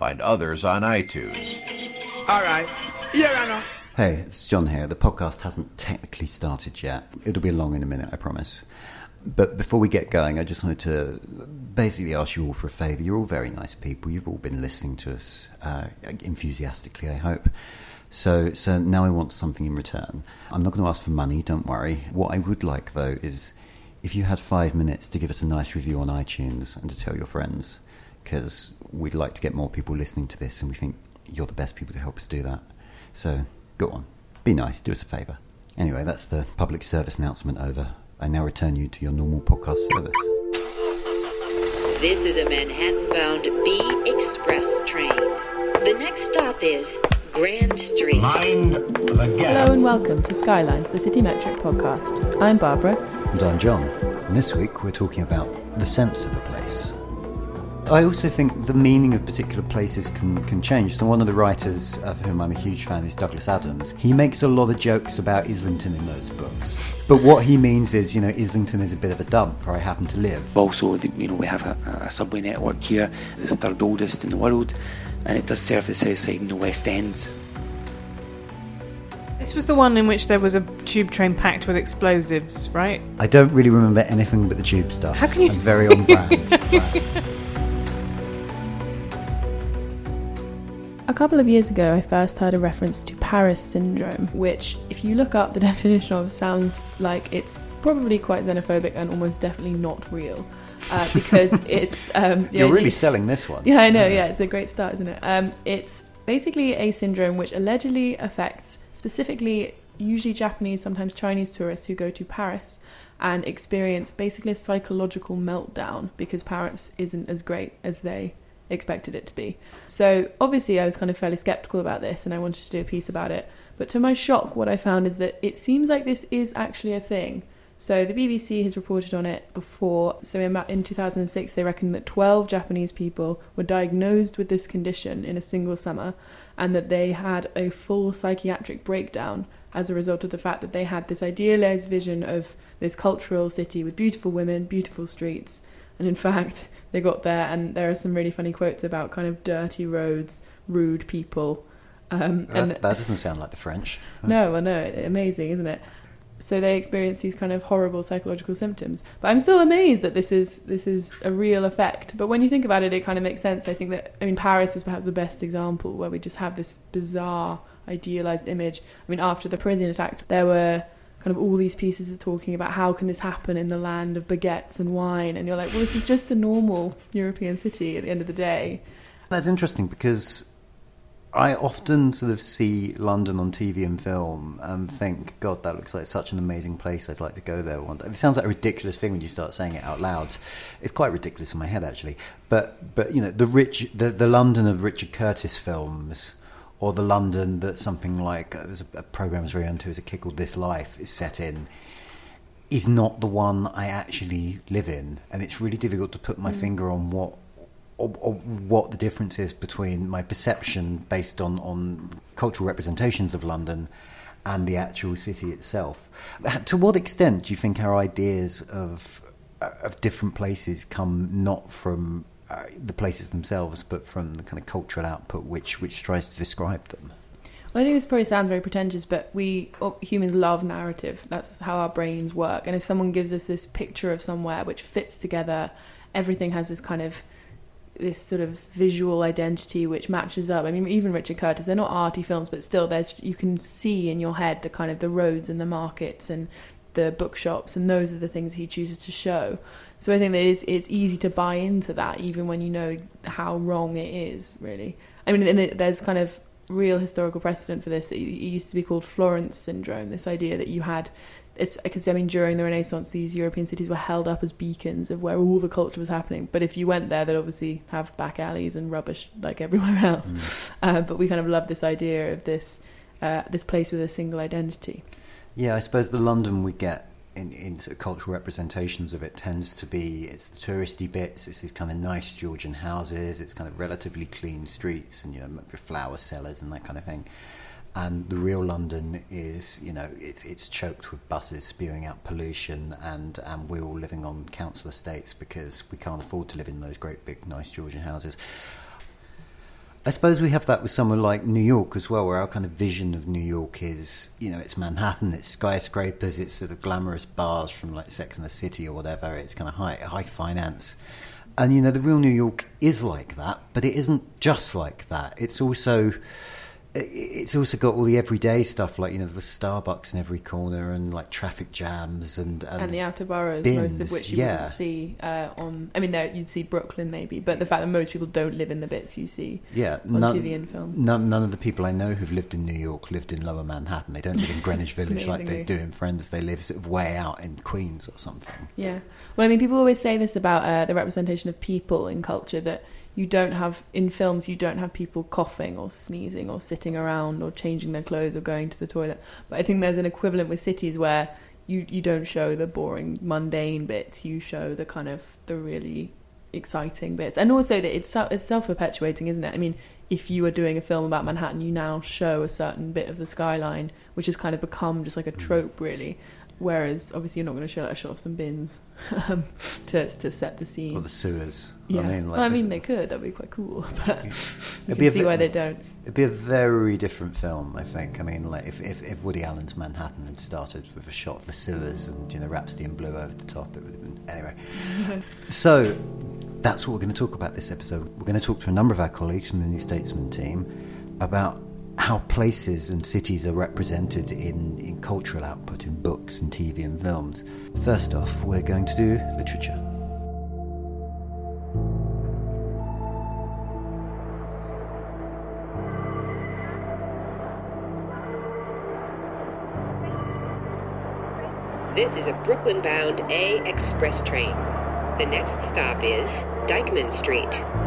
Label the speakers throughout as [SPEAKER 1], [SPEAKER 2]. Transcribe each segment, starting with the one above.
[SPEAKER 1] Find others on iTunes.
[SPEAKER 2] All right. Here I know.
[SPEAKER 3] Hey, it's John here. The podcast hasn't technically started yet. It'll be along in a minute, I promise. But before we get going, I just wanted to basically ask you all for a favour. You're all very nice people. You've all been listening to us uh, enthusiastically, I hope. So, so now I want something in return. I'm not going to ask for money, don't worry. What I would like, though, is if you had five minutes to give us a nice review on iTunes and to tell your friends, because we'd like to get more people listening to this, and we think you're the best people to help us do that. So, go on. Be nice. Do us a favour. Anyway, that's the public service announcement over. I now return you to your normal podcast service.
[SPEAKER 4] This is a Manhattan bound B Express train. The next stop is Grand Street.
[SPEAKER 5] Mind the
[SPEAKER 6] Hello and welcome to Skylines, the City Metric podcast. I'm Barbara.
[SPEAKER 3] And I'm John. And this week we're talking about the sense of a place. I also think the meaning of particular places can, can change. So, one of the writers uh, of whom I'm a huge fan is Douglas Adams. He makes a lot of jokes about Islington in those books. But what he means is, you know, Islington is a bit of a dump where I happen to live.
[SPEAKER 7] Also, you know, we have a, a subway network here, it's the third oldest in the world, and it does serve the south side and the west ends.
[SPEAKER 6] This was the one in which there was a tube train packed with explosives, right?
[SPEAKER 3] I don't really remember anything but the tube stuff.
[SPEAKER 6] How can you-
[SPEAKER 3] I'm very on brand.
[SPEAKER 6] A couple of years ago, I first heard a reference to Paris syndrome, which, if you look up the definition of, sounds like it's probably quite xenophobic and almost definitely not real. Uh, because it's. Um,
[SPEAKER 3] You're
[SPEAKER 6] yeah,
[SPEAKER 3] really
[SPEAKER 6] you-
[SPEAKER 3] selling this one.
[SPEAKER 6] Yeah, I know. Yeah, it's a great start, isn't it? Um, it's basically a syndrome which allegedly affects specifically, usually Japanese, sometimes Chinese tourists who go to Paris and experience basically a psychological meltdown because Paris isn't as great as they expected it to be. So obviously, I was kind of fairly skeptical about this, and I wanted to do a piece about it. But to my shock, what I found is that it seems like this is actually a thing. So the BBC has reported on it before. So in, in 2006, they reckoned that 12 Japanese people were diagnosed with this condition in a single summer, and that they had a full psychiatric breakdown as a result of the fact that they had this idealized vision of this cultural city with beautiful women, beautiful streets, and in fact, they got there, and there are some really funny quotes about kind of dirty roads, rude people. Um, and
[SPEAKER 3] That, that doesn't sound like the French.
[SPEAKER 6] no, I know, amazing, isn't it? So they experience these kind of horrible psychological symptoms. But I'm still amazed that this is this is a real effect. But when you think about it, it kind of makes sense. I think that I mean Paris is perhaps the best example where we just have this bizarre idealized image. I mean, after the Parisian attacks, there were kind of all these pieces of talking about how can this happen in the land of baguettes and wine, and you're like, well, this is just a normal European city at the end of the day.
[SPEAKER 3] That's interesting because I often sort of see London on TV and film and think, God, that looks like such an amazing place. I'd like to go there one day. It sounds like a ridiculous thing when you start saying it out loud. It's quite ridiculous in my head, actually. But, but you know, the rich, the, the London of Richard Curtis films, or the London that something like uh, there's a, a program I was very into, is a kid called This Life is set in, is not the one I actually live in, and it's really difficult to put my finger on what or, or what the difference is between my perception based on, on cultural representations of London and the actual city itself. To what extent do you think our ideas of of different places come not from uh, the places themselves, but from the kind of cultural output which which tries to describe them?
[SPEAKER 6] I think this probably sounds very pretentious, but we oh, humans love narrative. That's how our brains work. And if someone gives us this picture of somewhere which fits together, everything has this kind of this sort of visual identity which matches up. I mean, even Richard Curtis, they're not arty films, but still, there's you can see in your head the kind of the roads and the markets and the bookshops, and those are the things he chooses to show. So I think that it's it's easy to buy into that, even when you know how wrong it is. Really, I mean, it, there's kind of real historical precedent for this. It, it used to be called Florence syndrome. This idea that you had because I mean during the Renaissance, these European cities were held up as beacons of where all the culture was happening. But if you went there, they'd obviously have back alleys and rubbish like everywhere else. Mm. Uh, but we kind of love this idea of this uh, this place with a single identity.
[SPEAKER 3] Yeah, I suppose the London we get in, in sort of cultural representations of it tends to be it's the touristy bits, it's these kind of nice Georgian houses, it's kind of relatively clean streets and you know flower sellers and that kind of thing and the real London is, you know, it's it's choked with buses spewing out pollution, and and we're all living on council estates because we can't afford to live in those great big nice Georgian houses. I suppose we have that with somewhere like New York as well, where our kind of vision of New York is, you know, it's Manhattan, it's skyscrapers, it's sort of glamorous bars from like Sex and the City or whatever. It's kind of high high finance, and you know, the real New York is like that, but it isn't just like that. It's also it's also got all the everyday stuff like you know the Starbucks in every corner and like traffic jams and and,
[SPEAKER 6] and the outer boroughs,
[SPEAKER 3] bins,
[SPEAKER 6] most of which you
[SPEAKER 3] yeah.
[SPEAKER 6] wouldn't see uh, on. I mean, there you'd see Brooklyn maybe, but the fact that most people don't live in the bits you see
[SPEAKER 3] yeah,
[SPEAKER 6] on
[SPEAKER 3] none,
[SPEAKER 6] TV and film.
[SPEAKER 3] None, none of the people I know who've lived in New York lived in Lower Manhattan. They don't live in Greenwich Village like they do in Friends. They live sort of way out in Queens or something.
[SPEAKER 6] Yeah. Well, I mean, people always say this about uh, the representation of people in culture that you don't have in films you don't have people coughing or sneezing or sitting around or changing their clothes or going to the toilet. But i think there's an equivalent with cities where you you don't show the boring mundane bits you show the kind of the really exciting bits. And also that it's it's self-perpetuating isn't it? I mean if you were doing a film about manhattan you now show a certain bit of the skyline which has kind of become just like a trope really Whereas obviously you're not going to show like a shot of some bins um, to to set the scene
[SPEAKER 3] or the sewers.
[SPEAKER 6] Yeah,
[SPEAKER 3] I mean, like
[SPEAKER 6] well, I mean they could. That'd be quite cool, but you can
[SPEAKER 3] a
[SPEAKER 6] see
[SPEAKER 3] bit-
[SPEAKER 6] why they don't.
[SPEAKER 3] It'd be a very different film, I think. I mean, like if, if, if Woody Allen's Manhattan had started with a shot of the sewers and you know Rhapsody in Blue over the top, it would have been anyway. so that's what we're going to talk about this episode. We're going to talk to a number of our colleagues from the New Statesman team about how places and cities are represented in, in cultural output in books and TV and films. First off, we're going to do literature.
[SPEAKER 4] This is a Brooklyn bound A express train. The next stop is Dyckman Street.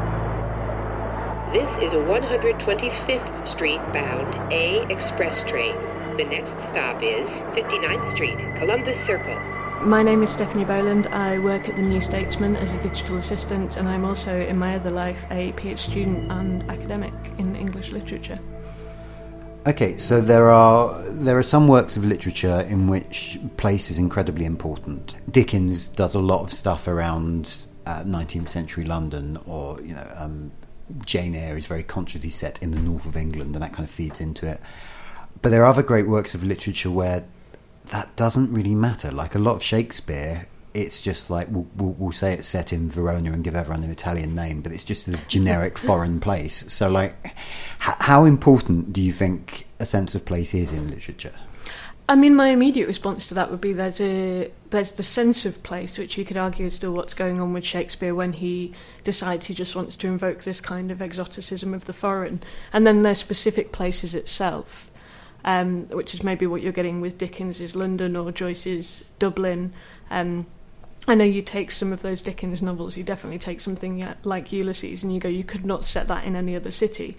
[SPEAKER 4] This is a 125th Street bound A express train. The next stop is 59th Street, Columbus Circle.
[SPEAKER 5] My name is Stephanie Boland. I work at the New Statesman as a digital assistant, and I'm also, in my other life, a PhD student and academic in English literature.
[SPEAKER 3] Okay, so there are there are some works of literature in which place is incredibly important. Dickens does a lot of stuff around uh, 19th century London, or you know, um, Jane Eyre is very consciously set in the north of England, and that kind of feeds into it. But there are other great works of literature where that doesn't really matter. Like a lot of Shakespeare, it's just like we'll, we'll, we'll say it's set in Verona and give everyone an Italian name, but it's just a generic foreign place. So, like, h- how important do you think a sense of place is in literature?
[SPEAKER 5] I mean, my immediate response to that would be there's a there's the sense of place, which you could argue is still what's going on with Shakespeare when he decides he just wants to invoke this kind of exoticism of the foreign, and then there's specific places itself, um, which is maybe what you're getting with Dickens's London or Joyce's Dublin. Um, I know you take some of those Dickens novels, you definitely take something like Ulysses, and you go, you could not set that in any other city.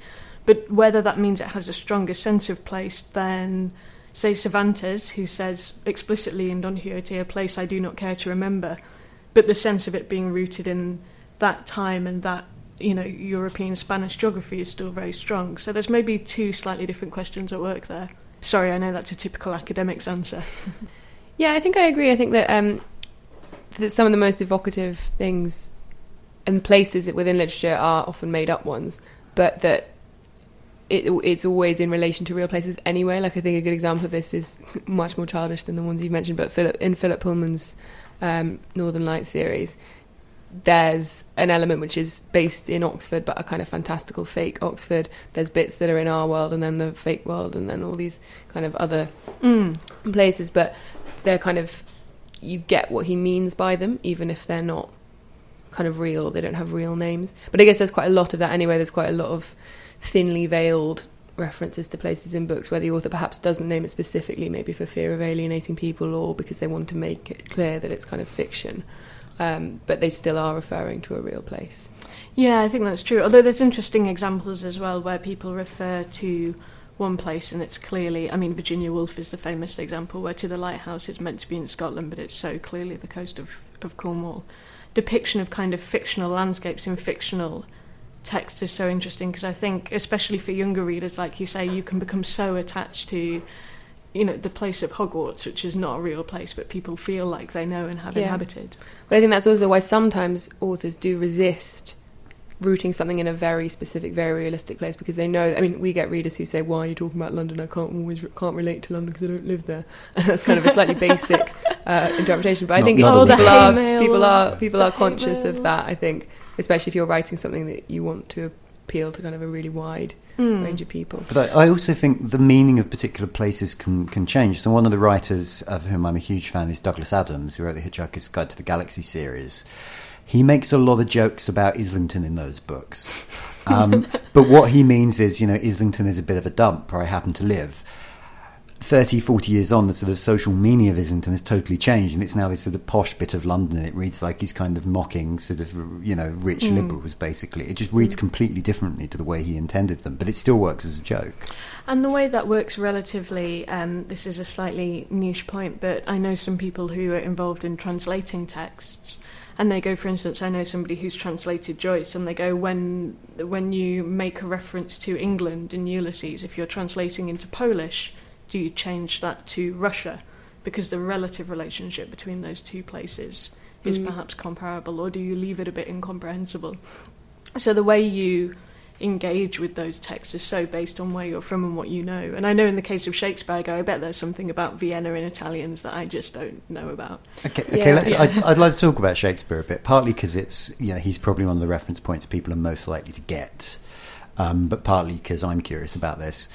[SPEAKER 5] But whether that means it has a stronger sense of place than, say, Cervantes, who says explicitly in Don Quixote, a place I do not care to remember, but the sense of it being rooted in that time and that, you know, European Spanish geography is still very strong. So there's maybe two slightly different questions at work there. Sorry, I know that's a typical academic's answer.
[SPEAKER 6] Yeah, I think I agree. I think that um, that some of the most evocative things and places within literature are often made up ones, but that
[SPEAKER 8] it, it's always in relation to real places anyway. Like I think a good example of this is much more childish than the ones you've mentioned, but Philip in Philip Pullman's um, Northern Lights series, there's an element which is based in Oxford, but a kind of fantastical fake Oxford. There's bits that are in our world, and then the fake world, and then all these kind of other
[SPEAKER 5] Mm.
[SPEAKER 8] places. But they're kind of you get what he means by them, even if they're not kind of real. They don't have real names. But I guess there's quite a lot of that anyway. There's quite a lot of thinly veiled references to places in books where the author perhaps doesn't name it specifically, maybe for fear of alienating people or because they want to make it clear that it's kind of fiction. Um, but they still are referring to a real place.
[SPEAKER 5] Yeah, I think that's true. Although there's interesting examples as well where people refer to one place and it's clearly, I mean, Virginia Woolf is the famous example where to the lighthouse is meant to be in Scotland, but it's so clearly the coast of, of Cornwall. Depiction of kind of fictional landscapes in fictional text is so interesting because I think, especially for younger readers, like you say, you can become so attached to. You know, the place of Hogwarts, which is not a real place, but people feel like they know and have
[SPEAKER 8] Yeah.
[SPEAKER 5] inhabited.
[SPEAKER 8] But I think that's also why sometimes authors do resist rooting something in a very specific, very realistic place because they know. I mean, we get readers who say, "Why are you talking about London? I can't always can't relate to London because I don't live there." And that's kind of a slightly basic uh, interpretation. But I
[SPEAKER 3] Not-
[SPEAKER 8] think
[SPEAKER 3] not
[SPEAKER 8] it-
[SPEAKER 3] all
[SPEAKER 8] people are people are people are conscious
[SPEAKER 5] mail.
[SPEAKER 8] of that. I think, especially if you're writing something that you want to appeal to kind of a really wide
[SPEAKER 5] Mm.
[SPEAKER 8] range of people.
[SPEAKER 3] But I, I also think the meaning of particular places can, can change. So one of the writers of whom I'm a huge fan is Douglas Adams, who wrote the Hitchhiker's Guide to the Galaxy series. He makes a lot of jokes about Islington in those books. Um, but what he means is, you know, Islington is a bit of a dump where I happen to live. 30, 40 years on, the sort of social meaning of Islington has totally changed, and it's now this sort of posh bit of London. and It reads like he's kind of mocking sort of, you know, rich
[SPEAKER 5] Mm.
[SPEAKER 3] liberals, basically. It just reads completely differently to the way he intended them, but it still works as a joke.
[SPEAKER 5] And the way that works relatively, um, this is a slightly niche point, but I know some people who are involved in translating texts, and they go, for instance, I know somebody who's translated Joyce, and they go when when you make a reference to England in Ulysses, if you're translating into Polish, do you change that to Russia? Because the relative relationship between those two places is
[SPEAKER 8] Mm.
[SPEAKER 5] perhaps comparable, or do you leave it a bit incomprehensible? So the way you engage with those texts is so based on where you're from and what you know. And I know in the case of Shakespeare, I go, I bet there's something about Vienna in Italians that I just don't know about.
[SPEAKER 3] Okay, okay.
[SPEAKER 8] Yeah.
[SPEAKER 3] let's, I'd, I'd like to talk about Shakespeare a bit, partly because it's you know he's probably one of the reference points people are most likely to get, um, but partly because I'm curious about this.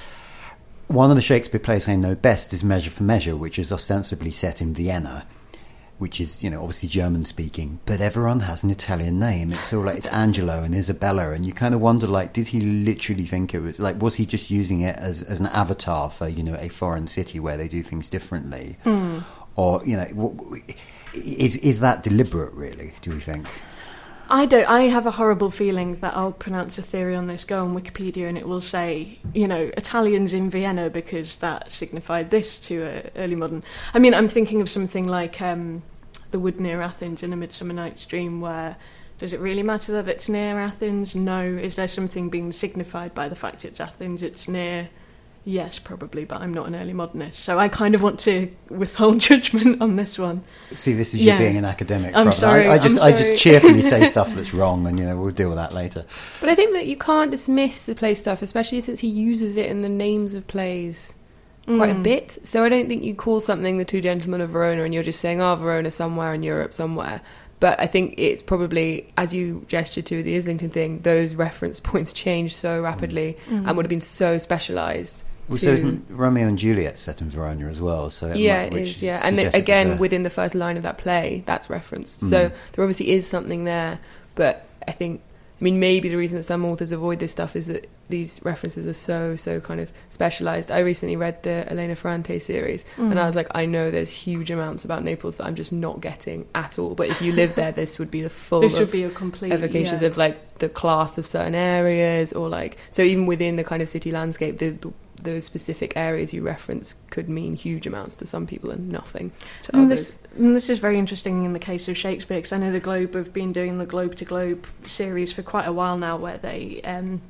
[SPEAKER 3] One of the Shakespeare plays I know best is Measure for Measure, which is ostensibly set in Vienna, which is you know obviously German speaking, but everyone has an Italian name. It's all like it's Angelo and Isabella, and you kind of wonder like, did he literally think it was like was he just using it as as an avatar for you know a foreign city where they do things differently? Hmm. or you know, is is that deliberate? Really, do you think?
[SPEAKER 5] I don't. I have a horrible feeling that I'll pronounce a theory on this, go on Wikipedia, and it will say, you know, Italians in Vienna because that signified this to uh, early modern. I mean, I'm thinking of something like um, the wood near Athens in A Midsummer Night's Dream, where does it really matter that it's near Athens? No. Is there something being signified by the fact it's Athens? It's near. Yes, probably, but I'm not an early modernist, so I kind of want to withhold judgment on this one.
[SPEAKER 3] See, this is
[SPEAKER 5] Yeah.
[SPEAKER 3] you being an academic.
[SPEAKER 5] I'm
[SPEAKER 3] Robin.
[SPEAKER 5] sorry,
[SPEAKER 3] I, I just
[SPEAKER 5] I'm
[SPEAKER 3] I just cheerfully say stuff that's wrong, and you know we'll deal with that later.
[SPEAKER 8] But I think that you can't dismiss the play stuff, especially since he uses it in the names of plays quite a
[SPEAKER 5] Mm.
[SPEAKER 8] bit. So I don't think you call something the Two Gentlemen of Verona and you're just saying, oh, Verona somewhere in Europe somewhere. But I think it's probably, as you gestured to the Islington thing, those reference points change so rapidly and would have been so specialised.
[SPEAKER 3] Well,
[SPEAKER 8] to-
[SPEAKER 3] so isn't Romeo and Juliet set in Verona as well? So it
[SPEAKER 8] yeah,
[SPEAKER 3] might-
[SPEAKER 8] it
[SPEAKER 3] which
[SPEAKER 8] is. Yeah, and then,
[SPEAKER 3] suggests it was
[SPEAKER 8] again,
[SPEAKER 3] there.
[SPEAKER 8] within the first line of that play, that's referenced.
[SPEAKER 3] Mm.
[SPEAKER 8] So there obviously is something there. But I think, I mean, maybe the reason that some authors avoid this stuff is that these references are so so kind of specialized. I recently read the Elena Ferrante series, and
[SPEAKER 5] Mm.
[SPEAKER 8] I was like, I know there's huge amounts about Naples that I'm just not getting at all. But if you live there, this would be the full.
[SPEAKER 5] This
[SPEAKER 8] of
[SPEAKER 5] would be a complete
[SPEAKER 8] evocations
[SPEAKER 5] yeah.
[SPEAKER 8] of like the class of certain areas, or like so even within the kind of city landscape, the, the those specific areas you reference could mean huge amounts to some people and nothing to
[SPEAKER 5] And
[SPEAKER 8] others.
[SPEAKER 5] this, and this is very interesting in the case of Shakespeare because I know the Globe have been doing the Globe to Globe series for quite a while now, where they um,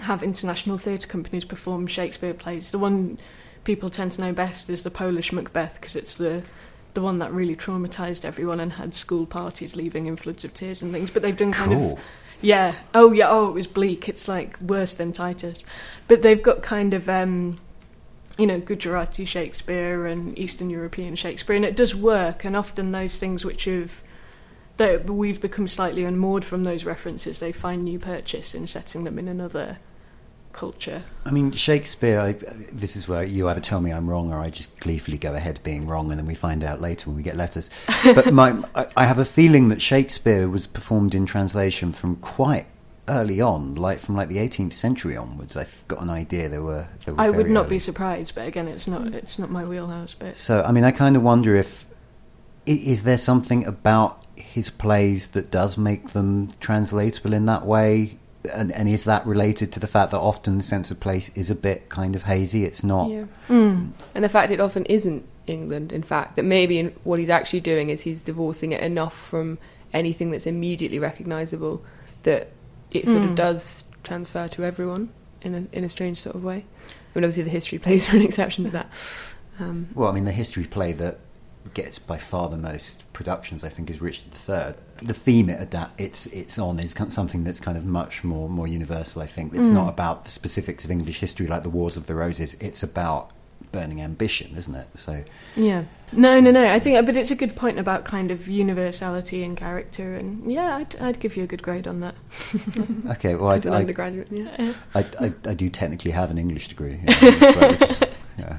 [SPEAKER 5] have international theatre companies perform Shakespeare plays. The one people tend to know best is the Polish Macbeth because it's the the one that really traumatized everyone and had school parties leaving in floods of tears and things. But they've done kind
[SPEAKER 3] Cool.
[SPEAKER 5] of Yeah. Oh, yeah. Oh, it was bleak. It's like worse than Titus. But they've got kind of, um, you know, Gujarati Shakespeare and Eastern European Shakespeare, and it does work. And often those things which have that we've become slightly unmoored from those references, they find new purchase in setting them in another culture.
[SPEAKER 3] I mean, Shakespeare, I, this is where you either tell me I'm wrong or I just gleefully go ahead being wrong and then we find out later when we get letters. But my, I, I have a feeling that Shakespeare was performed in translation from quite early on, like from like the 18th century onwards. I've got an idea there were. There were
[SPEAKER 5] I would not
[SPEAKER 3] early.
[SPEAKER 5] be surprised, but again, it's not mm. it's not my wheelhouse. But
[SPEAKER 3] So, I mean, I kind of wonder if is there something about his plays that does make them translatable in that way, and, and is that related to the fact that often the sense of place is a bit kind of hazy? It's not.
[SPEAKER 8] Yeah.
[SPEAKER 5] Mm.
[SPEAKER 8] And the fact it often isn't England, in fact, that maybe in, what he's actually doing is he's divorcing it enough from anything that's immediately recognisable that it sort
[SPEAKER 5] Mm.
[SPEAKER 8] of does transfer to everyone in a in a strange sort of way. I mean, obviously the history plays are an exception to that. Um,
[SPEAKER 3] Well, I mean, the history play that gets by far the most productions, I think, is Richard III. The theme it adapt it's it's on is something that's kind of much more more universal. I think it's
[SPEAKER 5] Mm.
[SPEAKER 3] not about the specifics of English history like the Wars of the Roses. It's about burning ambition, isn't it? So
[SPEAKER 5] yeah, no, no, no. I think, but it's a good point about kind of universality and character, and yeah, I'd, I'd give you a good grade on that.
[SPEAKER 3] okay, well, I,
[SPEAKER 8] undergraduate, yeah.
[SPEAKER 3] I, I, I do technically have an English degree. you know, yeah.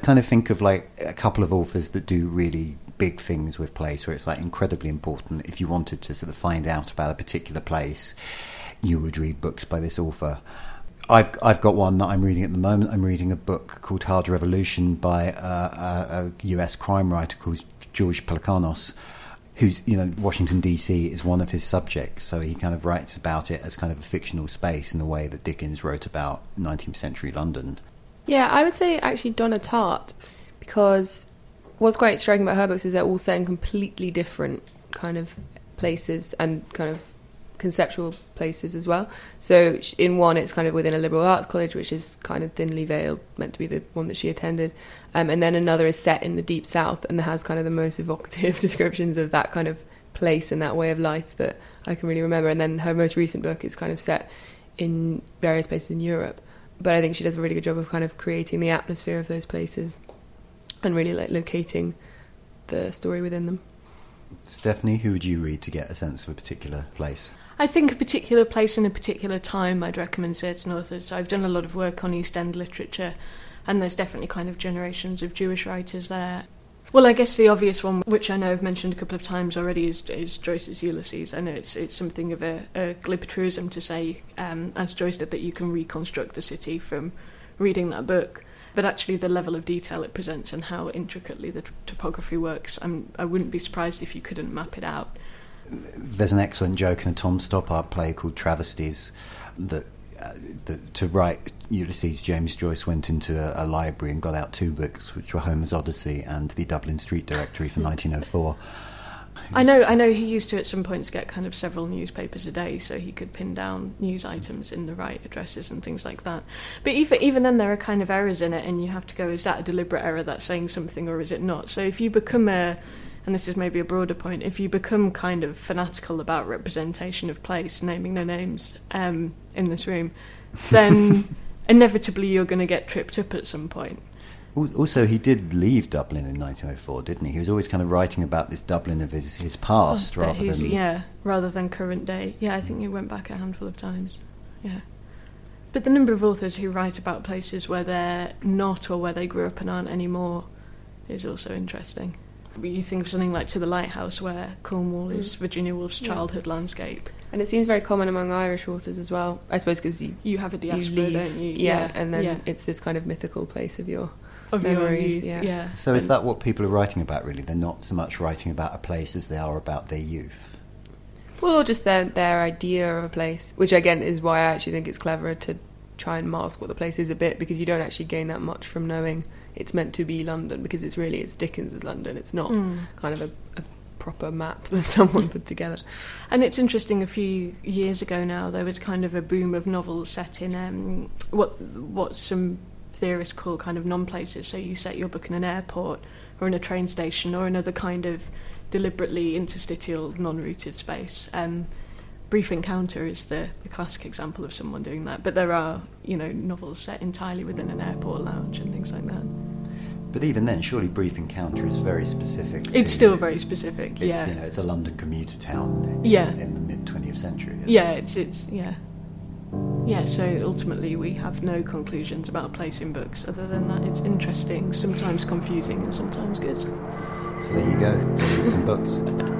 [SPEAKER 3] kind of think of like a couple of authors that do really big things with place where it's like incredibly important. If you wanted to sort of find out about a particular place, you would read books by this author. I've I've got one that I'm reading at the moment. I'm reading a book called Hard Revolution by a, a U.S. crime writer called George Pelecanos, who's you know Washington D.C. is one of his subjects. So he kind of writes about it as kind of a fictional space in the way that Dickens wrote about 19th century London.
[SPEAKER 8] Yeah, I would say actually Donna Tartt, because what's quite striking about her books is they're all set in completely different kind of places and kind of conceptual places as well. So in one, it's kind of within a liberal arts college, which is kind of thinly veiled, meant to be the one that she attended, um, and then another is set in the deep south and has kind of the most evocative descriptions of that kind of place and that way of life that I can really remember. And then her most recent book is kind of set in various places in Europe but I think she does a really good job of kind of creating the atmosphere of those places and really like locating the story within them.
[SPEAKER 3] Stephanie, who would you read to get a sense of a particular place?
[SPEAKER 5] I think a particular place and a particular time I'd recommend certain authors. I've done a lot of work on East End literature, and there's definitely kind of generations of Jewish writers there. Well, I guess the obvious one, which I know I've mentioned a couple of times already, is, is Joyce's Ulysses. I know it's it's something of a, a glib truism to say, um, as Joyce did, that you can reconstruct the city from reading that book. But actually, the level of detail it presents and how intricately the t- topography works, I'm, I wouldn't be surprised if you couldn't map it out.
[SPEAKER 3] There's an excellent joke in a Tom Stoppard play called Travesties that, uh, that to write Ulysses, James Joyce went into a, a, library and got out two books, which were Homer's Odyssey and the Dublin Street Directory for 1904.
[SPEAKER 5] I know, I know. He used to at some points get kind of several newspapers a day, so he could pin down news items in the right addresses and things like that. But even even then, there are kind of errors in it, and you have to go: is that a deliberate error that's saying something, or is it not? So if you become a and this is maybe a broader point, if you become kind of fanatical about representation of place, naming no names um, in this room, then inevitably you're going to get tripped up at some point.
[SPEAKER 3] Also, he did leave Dublin in 1904, didn't he? He was always kind of writing about this Dublin of his, his past
[SPEAKER 5] oh,
[SPEAKER 3] rather than
[SPEAKER 5] yeah, rather than current day. Yeah, I think he went back a handful of times. Yeah, but the number of authors who write about places where they're not or where they grew up and aren't anymore is also interesting. You think of something like To the Lighthouse, where Cornwall is mm. Virginia Woolf's childhood yeah. landscape.
[SPEAKER 6] And it seems very common among Irish authors as well. I suppose because you
[SPEAKER 5] you have a diaspora, you leave, don't you?
[SPEAKER 6] Yeah, yeah. and then yeah. it's this kind of mythical place of your of memories.
[SPEAKER 5] Your, yeah. yeah.
[SPEAKER 3] So is that what people are writing about? Really, they're not so much writing about a place as they are about their youth.
[SPEAKER 6] Well, or just their their idea of a place, which again is why I actually think it's cleverer to try and mask what the place is a bit because you don't actually gain that much from knowing it's meant to be London because it's really it's Dickens's London. It's not mm. kind of a, a proper map that someone put together.
[SPEAKER 5] And it's interesting. A few years ago now, there was kind of a boom of novels set in um, what what some theorists call kind of non-places. So you set your book in an airport or in a train station or another kind of deliberately interstitial, non-rooted space. Um, Brief Encounter is the, the classic example of someone doing that. But there are, you know, novels set entirely within an airport lounge and things like that.
[SPEAKER 3] But even then, surely Brief Encounter is very specific.
[SPEAKER 5] It's still very specific.
[SPEAKER 3] It's,
[SPEAKER 5] yeah,
[SPEAKER 3] you know, it's a London commuter town. In,
[SPEAKER 5] yeah.
[SPEAKER 3] in the mid twentieth century.
[SPEAKER 5] Yeah, it's it's yeah, yeah. So ultimately, we have no conclusions about a place in books other than that it's interesting, sometimes confusing, and sometimes good. So
[SPEAKER 3] there you go. Some books.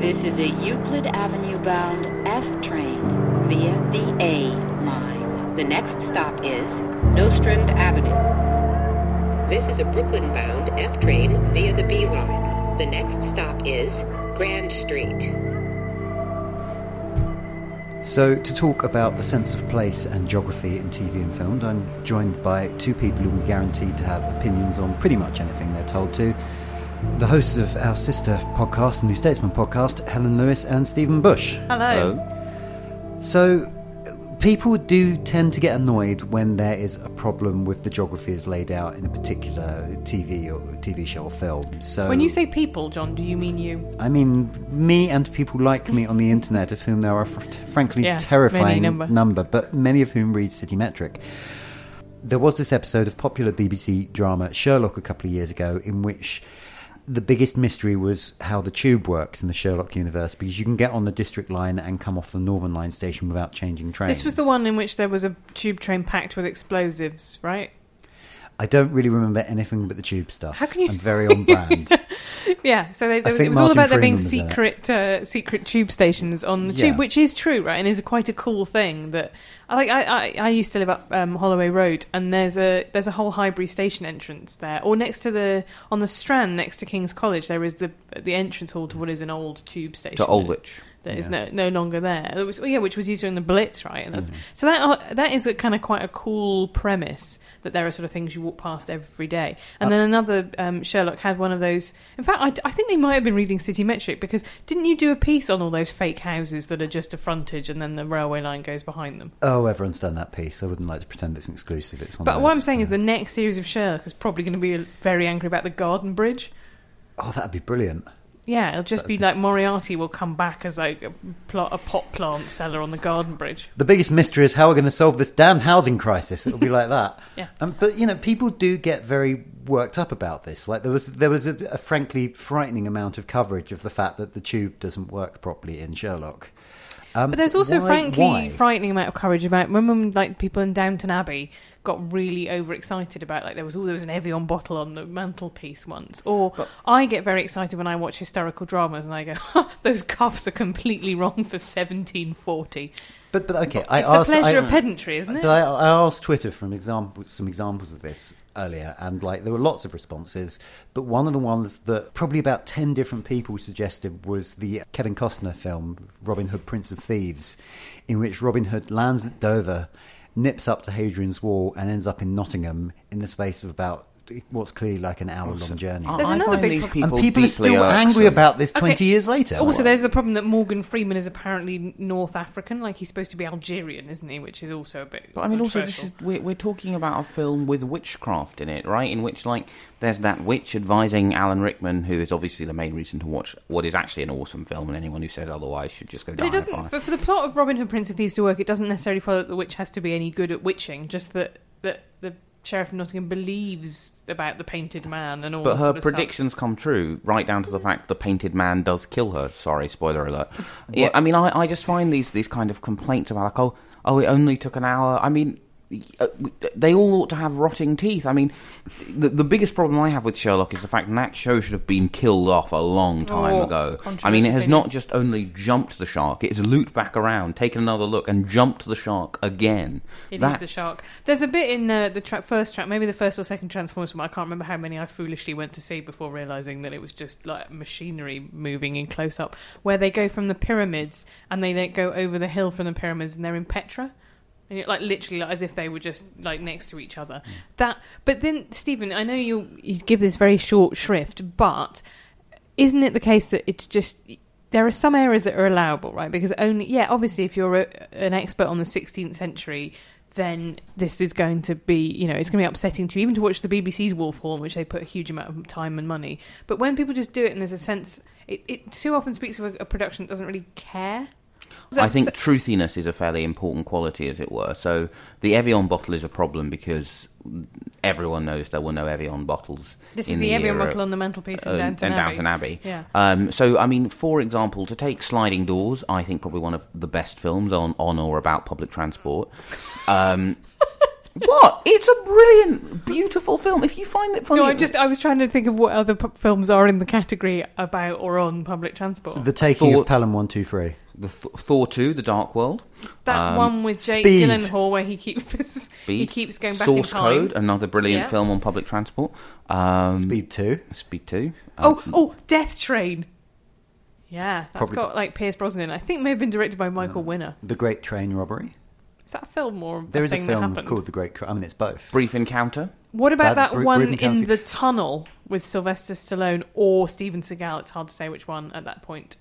[SPEAKER 4] This is a Euclid Avenue bound F train via the A line. The next stop is Nostrand Avenue. This is a Brooklyn bound F train via the B line. The next stop is Grand Street.
[SPEAKER 3] So, to talk about the sense of place and geography in TV and film, I'm joined by two people who are guaranteed to have opinions on pretty much anything they're told to the hosts of our sister podcast, the New Statesman podcast, Helen Lewis and Stephen Bush.
[SPEAKER 5] Hello.
[SPEAKER 3] Hello. So, people do tend to get annoyed when there is a problem with the geography as laid out in a particular TV or TV show or film. So,
[SPEAKER 9] when you say people, John, do you mean you?
[SPEAKER 3] I mean me and people like me on the internet, of whom there are fr- frankly yeah, terrifying number. number, but many of whom read Citymetric. There was this episode of popular BBC drama Sherlock a couple of years ago in which the biggest mystery was how the tube works in the Sherlock universe because you can get on the District line and come off the Northern Line station without changing trains.
[SPEAKER 9] This was the one in which there was a tube train packed with explosives, right?
[SPEAKER 3] I don't really remember anything but the tube stuff.
[SPEAKER 9] How can you?
[SPEAKER 3] I'm very on brand.
[SPEAKER 9] yeah, so they, they, it was Martin all about there being secret uh, secret tube stations on the yeah. tube, which is true, right? And is a quite a cool thing that I like. I, I, I used to live up um, Holloway Road, and there's a there's a whole Highbury station entrance there, or next to the on the Strand next to King's College, there is the the entrance hall to what is an old tube station
[SPEAKER 10] to Aldwych
[SPEAKER 9] that yeah. is no, no longer there. It was, yeah, which was used during the Blitz, right? And that's, mm-hmm. So that uh, that is a kind of quite a cool premise that there are sort of things you walk past every day. And uh, then another um, Sherlock had one of those. In fact, I, I, think they might have been reading City Metric because didn't you do a piece on all those fake houses that are just a frontage and then the railway line goes behind them?
[SPEAKER 3] Oh, everyone's done that piece. I wouldn't like to pretend it's an exclusive. It's one
[SPEAKER 9] but what I'm saying is the next series of Sherlock is probably going to be very angry about the Garden Bridge.
[SPEAKER 3] Oh, that'd be brilliant.
[SPEAKER 9] Yeah, it'll just be like Moriarty will come back as like a, pl- a pot plant seller on the garden bridge.
[SPEAKER 3] The biggest mystery is how we're going to solve this damned housing crisis. It'll be like that.
[SPEAKER 9] Yeah.
[SPEAKER 3] Um, but you know, people do get very worked up about this. Like there was there was a, a frankly frightening amount of coverage of the fact that the tube doesn't work properly in Sherlock. Um,
[SPEAKER 9] But there's also,
[SPEAKER 3] why-
[SPEAKER 9] frankly,
[SPEAKER 3] why?
[SPEAKER 9] frightening amount of courage about. Remember, when, like people in Downton Abbey got really overexcited about like there was oh there was an Evian bottle on the mantelpiece once, or I get very excited when I watch historical dramas and I go those cuffs are completely wrong for 1740.
[SPEAKER 3] But but okay, I
[SPEAKER 9] It's the
[SPEAKER 3] asked.
[SPEAKER 9] pleasure
[SPEAKER 3] I,
[SPEAKER 9] of pedantry, isn't it?
[SPEAKER 3] But I, I asked Twitter for an example, some examples of this earlier, and like there were lots of responses. But one of the ones that probably about ten different people suggested was the Kevin Costner film Robin Hood, Prince of Thieves, in which Robin Hood lands at Dover, nips up to Hadrian's Wall, and ends up in Nottingham in the space of about. What's clearly like an hour-long journey.
[SPEAKER 9] There's I another find big these pro-
[SPEAKER 3] and
[SPEAKER 9] people
[SPEAKER 3] people are
[SPEAKER 9] deeply
[SPEAKER 3] still angry about this
[SPEAKER 9] Okay.
[SPEAKER 3] twenty years later.
[SPEAKER 9] Also, there's the problem that Morgan Freeman is apparently North African, like he's supposed to be Algerian, isn't he? Which is also a bit.
[SPEAKER 10] But I mean, also, this is we're, we're talking about a film with witchcraft in it, right? In which, like, there's that witch advising Alan Rickman, who is obviously the main reason to watch what is actually an awesome film, and anyone who says otherwise should just go down.
[SPEAKER 9] But
[SPEAKER 10] die
[SPEAKER 9] it doesn't. For, for the plot of Robin Hood, Prince of Thieves to work, it doesn't necessarily follow that the witch has to be any good at witching. Just that that the sheriff of Nottingham believes about the painted man and all.
[SPEAKER 10] But her
[SPEAKER 9] sort of stuff.
[SPEAKER 10] predictions come true, right down to the fact the painted man does kill her. Sorry, spoiler alert. yeah, I mean, I, I just find these these kind of complaints about like, oh, oh, it only took an hour. I mean, they all ought to have rotting teeth. I mean, the the biggest problem I have with Sherlock is the fact that show should have been killed off a long time
[SPEAKER 9] Oh,
[SPEAKER 10] ago. I mean, it has not just only jumped the shark; it has looped back around, taken another look, and jumped the shark again.
[SPEAKER 9] It is
[SPEAKER 10] that
[SPEAKER 9] the shark. There's a bit in uh, the tra- first track, maybe the first or second Transformers. I can't remember how many I foolishly went to see before realizing that it was just like machinery moving in close up, where they go from the pyramids and they go over the hill from the pyramids and they're in Petra. And it, like literally, like, as if they were just like next to each other. Mm. That, but then Stephen, I know you you give this very short shrift, but isn't it the case that it's just there are some areas that are allowable, right? Because only, yeah, obviously, if you're a, an expert on the 16th century, then this is going to be, you know, it's going to be upsetting to you, even to watch the BBC's Wolf in which they put a huge amount of time and money. But when people just do it, and there's a sense, it, it too often speaks of a, a production that doesn't really care.
[SPEAKER 10] I think truthiness is a fairly important quality, as it were. So the Evian bottle is a problem because everyone knows there were no Evian bottles.
[SPEAKER 9] This is
[SPEAKER 10] in
[SPEAKER 9] the Evian
[SPEAKER 10] era-
[SPEAKER 9] bottle on the mantelpiece in
[SPEAKER 10] uh,
[SPEAKER 9] Downton
[SPEAKER 10] and
[SPEAKER 9] Abbey.
[SPEAKER 10] Downton Abbey.
[SPEAKER 9] Yeah.
[SPEAKER 10] Um, so, I mean, for example, to take Sliding Doors, I think probably one of the best films on, on or about public transport. Um, what? It's a brilliant, beautiful film. If you find it funny,
[SPEAKER 9] No, I just I was trying to think of what other pu- films are in the category about or on public transport.
[SPEAKER 3] The taking
[SPEAKER 10] Thor-
[SPEAKER 3] of Pelham One Two Three.
[SPEAKER 10] The Th- Thor two, The Dark World.
[SPEAKER 9] That
[SPEAKER 10] Um,
[SPEAKER 9] one with Jake
[SPEAKER 3] Speed.
[SPEAKER 9] Gyllenhaal where he keeps he keeps going back
[SPEAKER 10] Source
[SPEAKER 9] in time.
[SPEAKER 10] Code, another brilliant
[SPEAKER 9] Yeah.
[SPEAKER 10] film on public transport. Um,
[SPEAKER 3] Speed Two.
[SPEAKER 10] Speed Two.
[SPEAKER 9] Oh, oh, Death Train. Yeah, that's
[SPEAKER 3] Probably-
[SPEAKER 9] got like Pierce Brosnan. in it. I think it may have been directed by Michael Winner.
[SPEAKER 3] The Great Train Robbery.
[SPEAKER 9] Is that a film or
[SPEAKER 3] There
[SPEAKER 9] a
[SPEAKER 3] is
[SPEAKER 9] thing that
[SPEAKER 3] film
[SPEAKER 9] happened?
[SPEAKER 3] called The Great. Cra- I mean, it's both.
[SPEAKER 10] Brief Encounter.
[SPEAKER 9] What about
[SPEAKER 3] Bad-
[SPEAKER 9] that
[SPEAKER 3] Bru-
[SPEAKER 9] one
[SPEAKER 3] Brief
[SPEAKER 9] in the tunnel with Sylvester Stallone or Steven Seagal? It's hard to say which one at that point.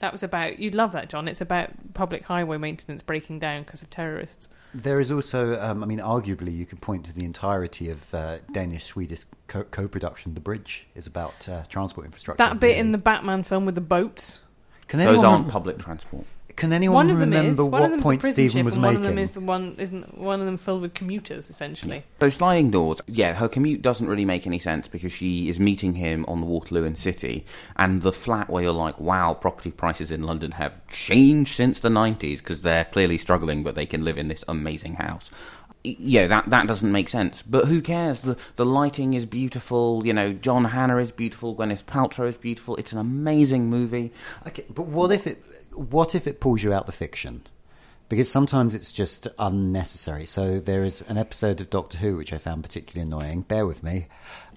[SPEAKER 9] That was about. You'd love that, John. It's about public highway maintenance breaking down because of terrorists.
[SPEAKER 3] There is also, um, I mean, arguably, you could point to the entirety of uh, Danish-Swedish co- co-production. The Bridge is about uh, transport infrastructure.
[SPEAKER 9] That bit in the Batman film with the boats.
[SPEAKER 3] Can
[SPEAKER 10] Those aren't
[SPEAKER 3] rem-
[SPEAKER 10] public transport.
[SPEAKER 3] Can anyone
[SPEAKER 9] one of them
[SPEAKER 3] remember
[SPEAKER 9] is. One of
[SPEAKER 3] what
[SPEAKER 9] them's
[SPEAKER 3] point
[SPEAKER 9] prison
[SPEAKER 3] Stephen was
[SPEAKER 9] and
[SPEAKER 3] making?
[SPEAKER 9] one of them is the one. Isn't one of them filled with commuters essentially?
[SPEAKER 10] So sliding doors, yeah, her commute doesn't really make any sense because she is meeting him on the Waterloo in City, and the flat where you're like, wow, property prices in London have changed since the '90s because they're clearly struggling, but they can live in this amazing house. Y- Yeah, that that doesn't make sense. But who cares? The the lighting is beautiful. You know, John Hannah is beautiful. Gwyneth Paltrow is beautiful. It's an amazing movie.
[SPEAKER 3] Okay, but what if it? What if it pulls you out the fiction? Because sometimes it's just unnecessary. So there is an episode of Doctor Who which I found particularly annoying. Bear with me,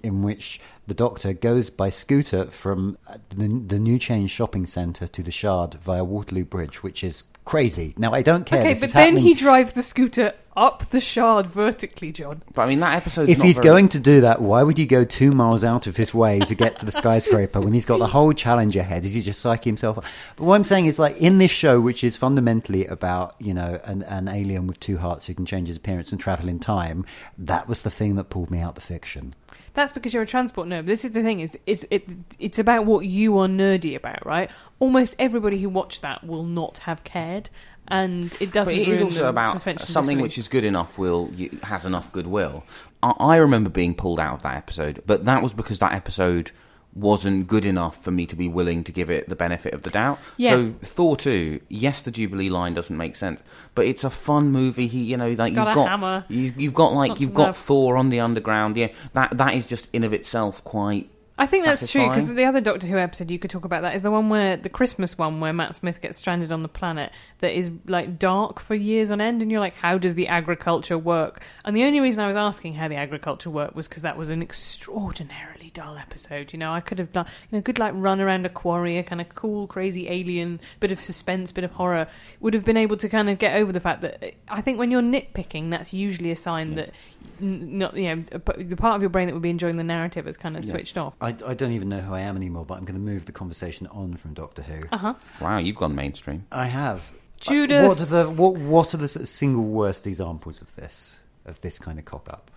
[SPEAKER 3] in which the Doctor goes by scooter from uh, the, the New Change shopping centre to the Shard via Waterloo Bridge, which is crazy. Now I don't care.
[SPEAKER 9] Okay,
[SPEAKER 3] this
[SPEAKER 9] but
[SPEAKER 3] is
[SPEAKER 9] then
[SPEAKER 3] happening-
[SPEAKER 9] he drives the scooter up the shard vertically, John.
[SPEAKER 10] But I mean, that episode.
[SPEAKER 3] If he's going to do that, why would he go two miles out of his way to get to the skyscraper when he's got the whole challenge ahead? Is he just psyching himself up? But what I'm saying is, like, in this show, which is fundamentally about, you know, an, an alien with two hearts who can change his appearance and travel in time, that was the thing that pulled me out the fiction.
[SPEAKER 9] That's because you're a transport nerd. This is the thing: is is it? It's about what you are nerdy about, right? Almost everybody who watched that will not have cared, and it doesn't.
[SPEAKER 10] But it is also about something which is good enough. Will has enough goodwill. I, I remember being pulled out of that episode, but that was because that episode wasn't good enough for me to be willing to give it the benefit of the doubt.
[SPEAKER 9] Yeah.
[SPEAKER 10] So Thor two, yes, the Jubilee line doesn't make sense, but it's a fun movie. He, you know, like
[SPEAKER 9] got
[SPEAKER 10] you've got
[SPEAKER 9] hammer.
[SPEAKER 10] You, you've got like you've got. Thor on the underground. Yeah, that that is just in of itself quite.
[SPEAKER 9] I think that's true because the other Doctor Who episode you could talk about that is the one where the Christmas one where Matt Smith gets stranded on the planet that is like dark for years on end, and you're like, how does the agriculture work? And the only reason I was asking how the agriculture worked was because that was an extraordinarily dull episode. You know, I could have done you know, a good like run around a quarry, a kind of cool, crazy alien, bit of suspense, bit of horror. Would have been able to kind of get over the fact that I think when you're nitpicking, that's usually a sign that n- not you know the part of your brain that would be enjoying the narrative has kind of
[SPEAKER 3] Yeah.
[SPEAKER 9] switched off.
[SPEAKER 3] I, I don't even know who I am anymore, but I'm going to move the conversation on from Doctor Who.
[SPEAKER 9] Uh huh.
[SPEAKER 10] Wow, you've gone mainstream.
[SPEAKER 3] I have.
[SPEAKER 9] Judas.
[SPEAKER 3] What are the what What are the sort of single worst examples of this of this kind of cock up?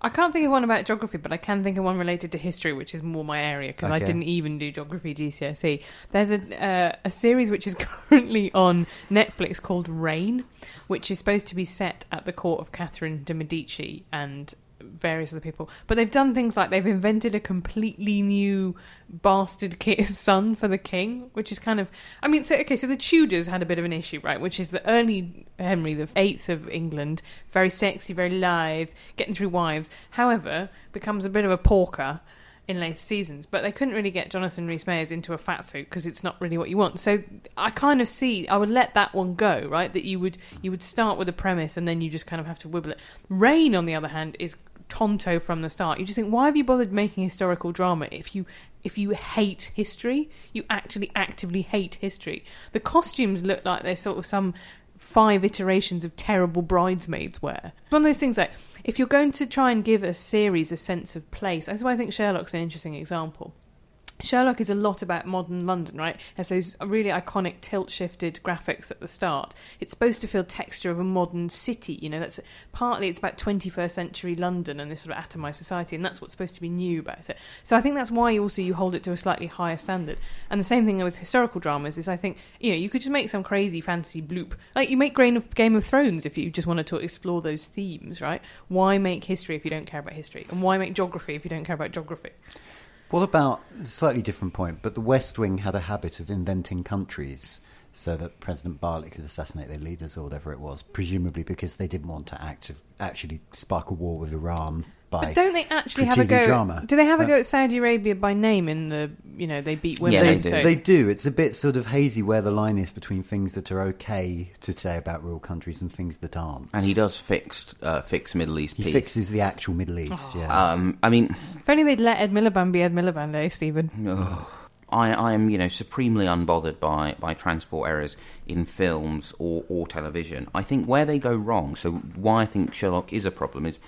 [SPEAKER 9] I can't think of one about geography, but I can think of one related to history, which is more my area because I
[SPEAKER 3] Okay.
[SPEAKER 9] didn't even do geography GCSE. There's a uh, a series which is currently on Netflix called Reign, which is supposed to be set at the court of Catherine de Medici and various other people. But they've done things like they've invented a completely new bastard son for the king, which is kind of. I mean, so okay, so the Tudors had a bit of an issue, right? Which is the early Henry the Eighth of England, very sexy, very live, getting through wives. However, becomes a bit of a porker in later seasons. But they couldn't really get Jonathan Rhys Meyers into a fat suit because it's not really what you want. So I kind of see. I would let that one go, right? That you would you would start with a premise and then you just kind of have to wibble it. Reign, on the other hand, is tonto from the start. You just think, why have you bothered making historical drama if you if you hate history? You actually actively hate history. The costumes look like they're sort of some five iterations of terrible bridesmaids wear. It's one of those things like if you're going to try and give a series a sense of place, that's why I think Sherlock's an interesting example. Sherlock is a lot about modern London, right? It has those really iconic tilt shifted graphics at the start. It's supposed to feel texture of a modern city, you know, that's partly it's about 21st century London and this sort of atomized society, and that's what's supposed to be new about it. So I think that's why also you hold it to a slightly higher standard. And the same thing with historical dramas is I think, you know, you could just make some crazy fancy bloop. Like you make Game of, Game of Thrones if you just wanted to explore those themes, right? Why make history if you don't care about history? And why make geography if you don't care about geography?
[SPEAKER 3] What about a slightly different point? But the West Wing had a habit of inventing countries so that President Bartlet could assassinate their leaders or whatever it was, presumably because they didn't want to act, actually spark a war with Iran by.
[SPEAKER 9] But don't they actually have a go?
[SPEAKER 3] Drama.
[SPEAKER 9] Do they have a
[SPEAKER 3] Uh,
[SPEAKER 9] go at Saudi Arabia by name in the you know they beat women?
[SPEAKER 3] Yeah, they,
[SPEAKER 9] so-
[SPEAKER 3] they do. It's a bit sort of hazy where the line is between things that are okay to say about real countries and things that aren't.
[SPEAKER 10] And he does fix uh, fix Middle East
[SPEAKER 3] He
[SPEAKER 10] peace.
[SPEAKER 3] fixes the actual Middle East, yeah.
[SPEAKER 10] Um, I mean,
[SPEAKER 9] If only they'd let Ed Miliband be Ed Miliband, eh, Stephen?
[SPEAKER 10] Ugh. I, I am, you know, supremely unbothered by, by transport errors in films or, or television. I think where they go wrong, so why I think Sherlock is a problem, is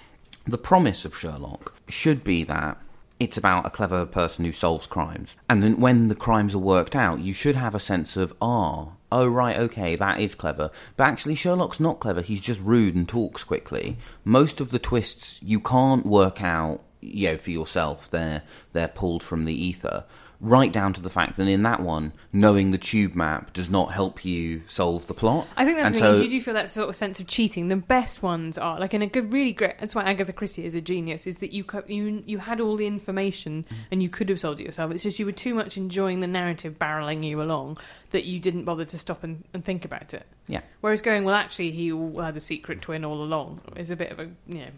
[SPEAKER 10] the promise of Sherlock should be that it's about a clever person who solves crimes. And then when the crimes are worked out, you should have a sense of, ah, oh, right, okay, that is clever. But actually, Sherlock's not clever. He's just rude and talks quickly. Most of the twists you can't work out, you know, for yourself. They're, they're pulled from the ether. Right down to the fact that in that one, knowing the tube map does not help you solve the plot.
[SPEAKER 9] I think that's
[SPEAKER 10] And
[SPEAKER 9] the thing.
[SPEAKER 10] so-
[SPEAKER 9] is you do feel that sort of sense of cheating. The best ones are like in a good, really great. That's why Agatha Christie is a genius. Is that you you you had all the information
[SPEAKER 10] Mm-hmm.
[SPEAKER 9] and you could have solved it yourself. It's just you were too much enjoying the narrative barreling you along that you didn't bother to stop and, and think about it.
[SPEAKER 10] Yeah.
[SPEAKER 9] Whereas going, well, actually, he had a secret twin all along is a bit of a you know.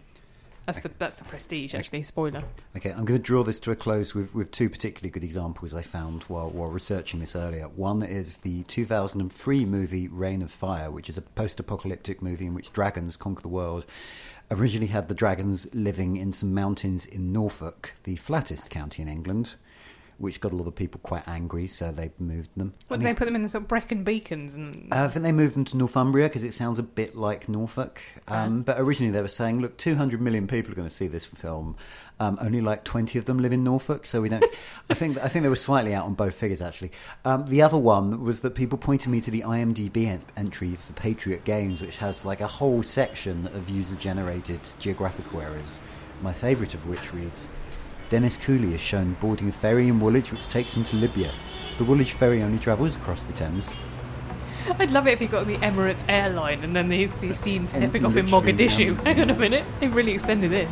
[SPEAKER 9] That's the that's the prestige actually. Spoiler.
[SPEAKER 3] Okay, I'm going to draw this to a close with, with two particularly good examples I found while, while researching this earlier. One is the 2003 movie Reign of Fire, which is a post apocalyptic movie in which dragons conquer the world. Originally had the dragons living in some mountains in Norfolk, the flattest county in England. Which got a lot of people quite angry, so they moved them.
[SPEAKER 9] What did they put them in the sort of Brecon Beacons and
[SPEAKER 3] uh, I think they moved them to Northumbria because it sounds a bit like Norfolk. Um, But originally they were saying, look, 200 million people are going to see this film. Um, only like 20 of them live in Norfolk, so we don't. I think I think they were slightly out on both figures actually. Um, the other one was that people pointed me to the IMDb en- entry for Patriot Games, which has like a whole section of user-generated geographical errors. My favourite of which reads. Dennis Cooley is shown boarding a ferry in Woolwich which takes him to Libya. The Woolwich ferry only travels across the Thames.
[SPEAKER 9] I'd love it if he got on the Emirates airline and then he's, he's seen stepping off in Mogadishu.
[SPEAKER 3] yeah.
[SPEAKER 9] Um, Hang on a minute, they've really extended this.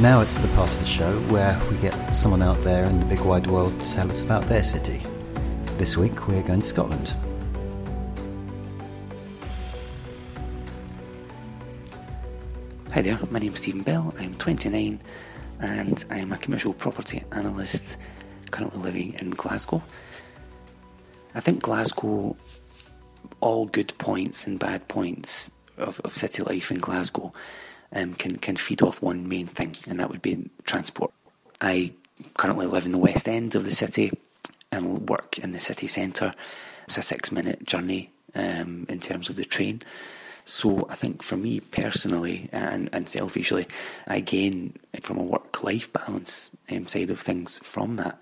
[SPEAKER 3] Now it's the part of the show where we get someone out there in the big wide world to tell us about their city. This week we're going to Scotland.
[SPEAKER 7] Hi there, my name's Stephen Bell. I'm 29 and I'm a commercial property analyst currently living in Glasgow. I think Glasgow, all good points and bad points of, of city life in Glasgow um, can, can feed off one main thing, and that would be transport. I currently live in the west end of the city and work in the city centre. It's a six minute journey um, in terms of the train. So I think for me personally and, and selfishly, I gain from a work life balance um, side of things from that.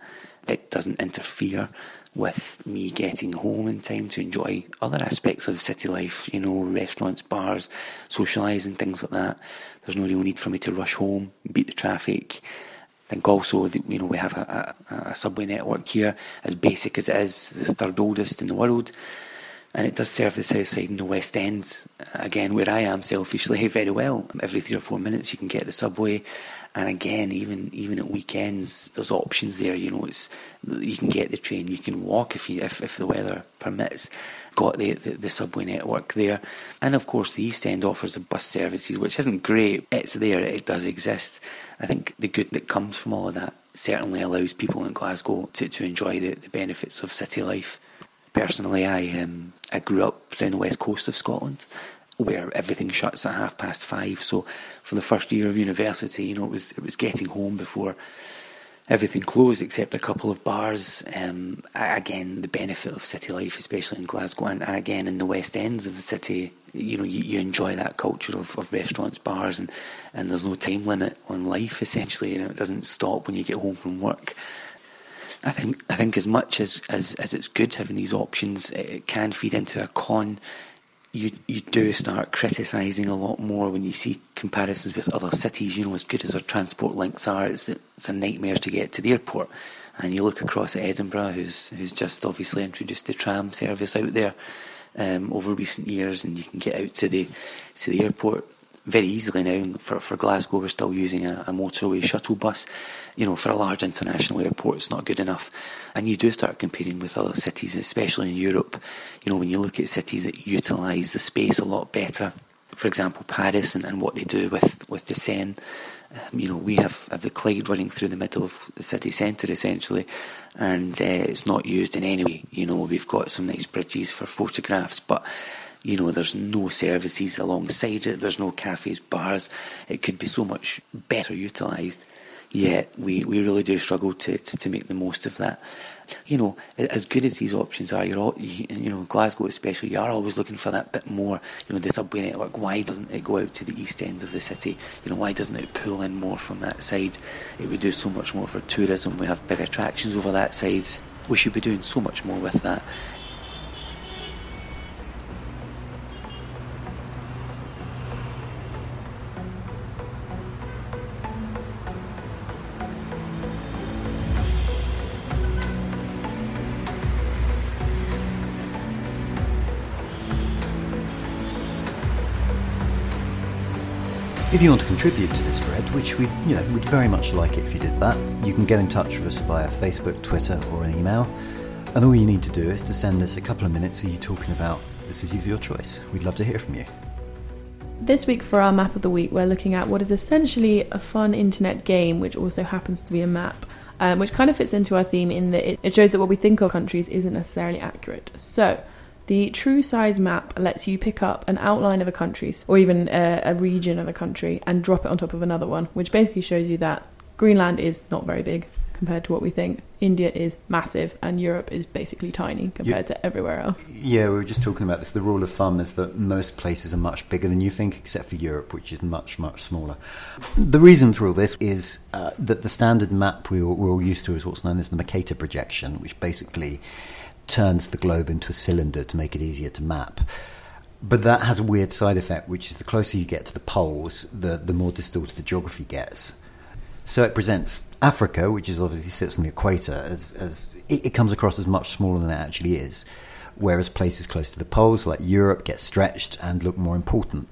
[SPEAKER 7] It doesn't interfere with me getting home in time to enjoy other aspects of city life, you know, restaurants, bars, socialising, things like that. There's no real need for me to rush home, beat the traffic. Think also that you know we have a, a, a subway network here, as basic as it is, the third oldest in the world. And it does serve the south side and the west end again where I am selfishly very well. Every three or four minutes you can get the subway, and again even even at weekends there's options there. You know, it's you can get the train, you can walk if you if, if the weather permits. Got the, the the subway network there, and of course the East End offers the bus services, which isn't great. It's there, it does exist. I think the good that comes from all of that certainly allows people in Glasgow to, to enjoy the, the benefits of city life. Personally, I um, I grew up down the west coast of Scotland, where everything shuts at half past five. So, for the first year of university, you know, it was it was getting home before everything closed except a couple of bars. Um, again, the benefit of city life, especially in Glasgow, and, and again in the west ends of the city, you know, you, you enjoy that culture of, of restaurants, bars, and and there's no time limit on life. Essentially, you know, it doesn't stop when you get home from work. I think I think as much as, as, as it's good having these options, it, it can feed into a con. You you do start criticising a lot more when you see comparisons with other cities. You know, as good as our transport links are, it's it's a nightmare to get to the airport. And you look across at Edinburgh, who's who's just obviously introduced the tram service out there um, over recent years, and you can get out to the to the airport very easily now. For for Glasgow, we're still using a, a motorway shuttle bus. You know, for a large international airport, it's not good enough. And you do start comparing with other cities, especially in Europe. You know, when you look at cities that utilise the space a lot better. For example, Paris and, and what they do with, with the Seine. Um, you know, we have, have the Clyde running through the middle of the city centre essentially, and uh, it's not used in any way. You know, we've got some nice bridges for photographs, but you know, there's no services alongside it. There's no cafes, bars. It could be so much better utilised. Yet we, we really do struggle to, to, to make the most of that. You know, as good as these options are, you're all, you, know, Glasgow especially, you are always looking for that bit more. You know, the subway network. Why doesn't it go out to the east end of the city? You know, why doesn't it pull in more from that side? It would do so much more for tourism. We have big attractions over that side. We should be doing so much more with that.
[SPEAKER 3] If you want to contribute to this thread, which we you know would very much like it if you did that, you can get in touch with us via Facebook, Twitter, or an email. And all you need to do is to send us a couple of minutes of you talking about the city of your choice. We'd love to hear from you.
[SPEAKER 6] This week, for our map of the week, we're looking at what is essentially a fun internet game, which also happens to be a map, um, which kind of fits into our theme in that it, it shows that what we think of countries isn't necessarily accurate. So, the true size map lets you pick up an outline of a country or even a, a region of a country and drop it on top of another one, which basically shows you that Greenland is not very big compared to what we think. India is massive, and Europe is basically tiny compared to everywhere else.
[SPEAKER 3] Yeah, we were just talking about this. The rule of thumb is that most places are much bigger than you think, except for Europe, which is much, much smaller. The reason for all this is uh, that the standard map we, we're all used to is what's known as the Mercator projection, which basically turns the globe into a cylinder to make it easier to map. But that has a weird side effect, which is the closer you get to the poles, the, the more distorted the geography gets. So it presents Africa, which is obviously sits on the equator, as, as it, it, comes across as much smaller than it actually is, whereas places close to the poles, like Europe, get stretched and look more important.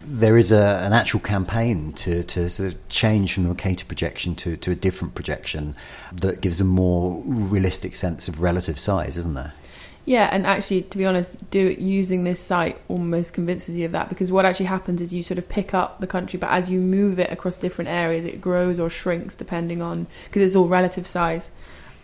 [SPEAKER 3] There is a, an actual campaign to, to sort of change from the Mercator projection to, to a different projection that gives a more realistic sense of relative size, isn't there?
[SPEAKER 6] Yeah, and actually, to be honest, do using this site almost convinces you of that because what actually happens is you sort of pick up the country, but as you move it across different areas, it grows or shrinks depending on because it's all relative size,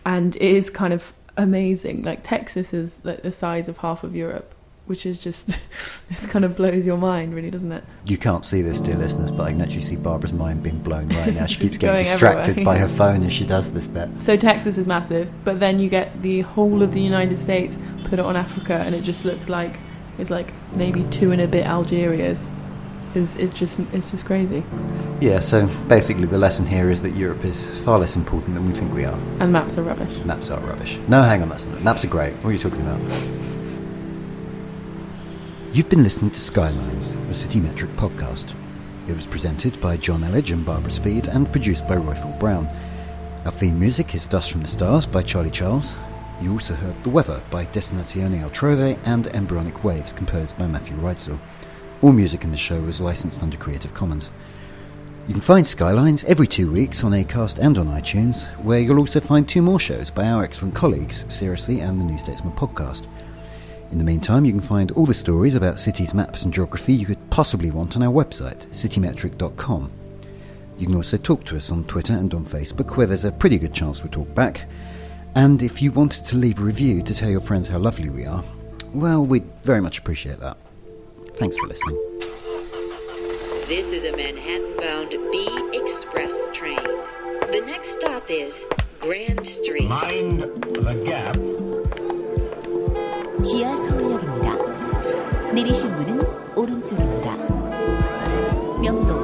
[SPEAKER 6] and it is kind of amazing. Like Texas is like the size of half of Europe, which is just this kind of blows your mind, really, doesn't it?
[SPEAKER 3] You can't see this, dear listeners, but I can actually see Barbara's mind being blown right now. She keeps getting distracted by her phone as she does this bit.
[SPEAKER 6] So Texas is massive, but then you get the whole of the United States, put it on Africa, and it just looks like it's like maybe two and a bit Algerias. Is is just it's just crazy.
[SPEAKER 3] Yeah. So basically, the lesson here is that Europe is far less important than we think we are.
[SPEAKER 6] And maps are rubbish.
[SPEAKER 3] Maps are rubbish. No, hang on, that's not. Maps are great. What are you talking about? You've been listening to Skylines, the City Metric podcast. It was presented by John Elledge and Barbara Speed and produced by Roifield Brown. Our theme music is Dust from the Stars by Charlie Charles. You also heard The Weather by Destinazione Altrove and Embryonic Waves composed by Matthew Reitzel. All music in the show was licensed under Creative Commons. You can find Skylines every two weeks on Acast and on iTunes, where you'll also find two more shows by our excellent colleagues, Seriously and the New Statesman podcast. In the meantime, you can find all the stories about cities, maps, and geography you could possibly want on our website, citymetric.com. You can also talk to us on Twitter and on Facebook, where there's a pretty good chance we'll talk back. And if you wanted to leave a review to tell your friends how lovely we are, well, we'd very much appreciate that. Thanks for listening.
[SPEAKER 4] This is a Manhattan bound B Express train. The next stop is Grand Street.
[SPEAKER 11] Mind the gap.
[SPEAKER 12] 지하 서울역입니다. 내리실 문은 오른쪽입니다. 명동,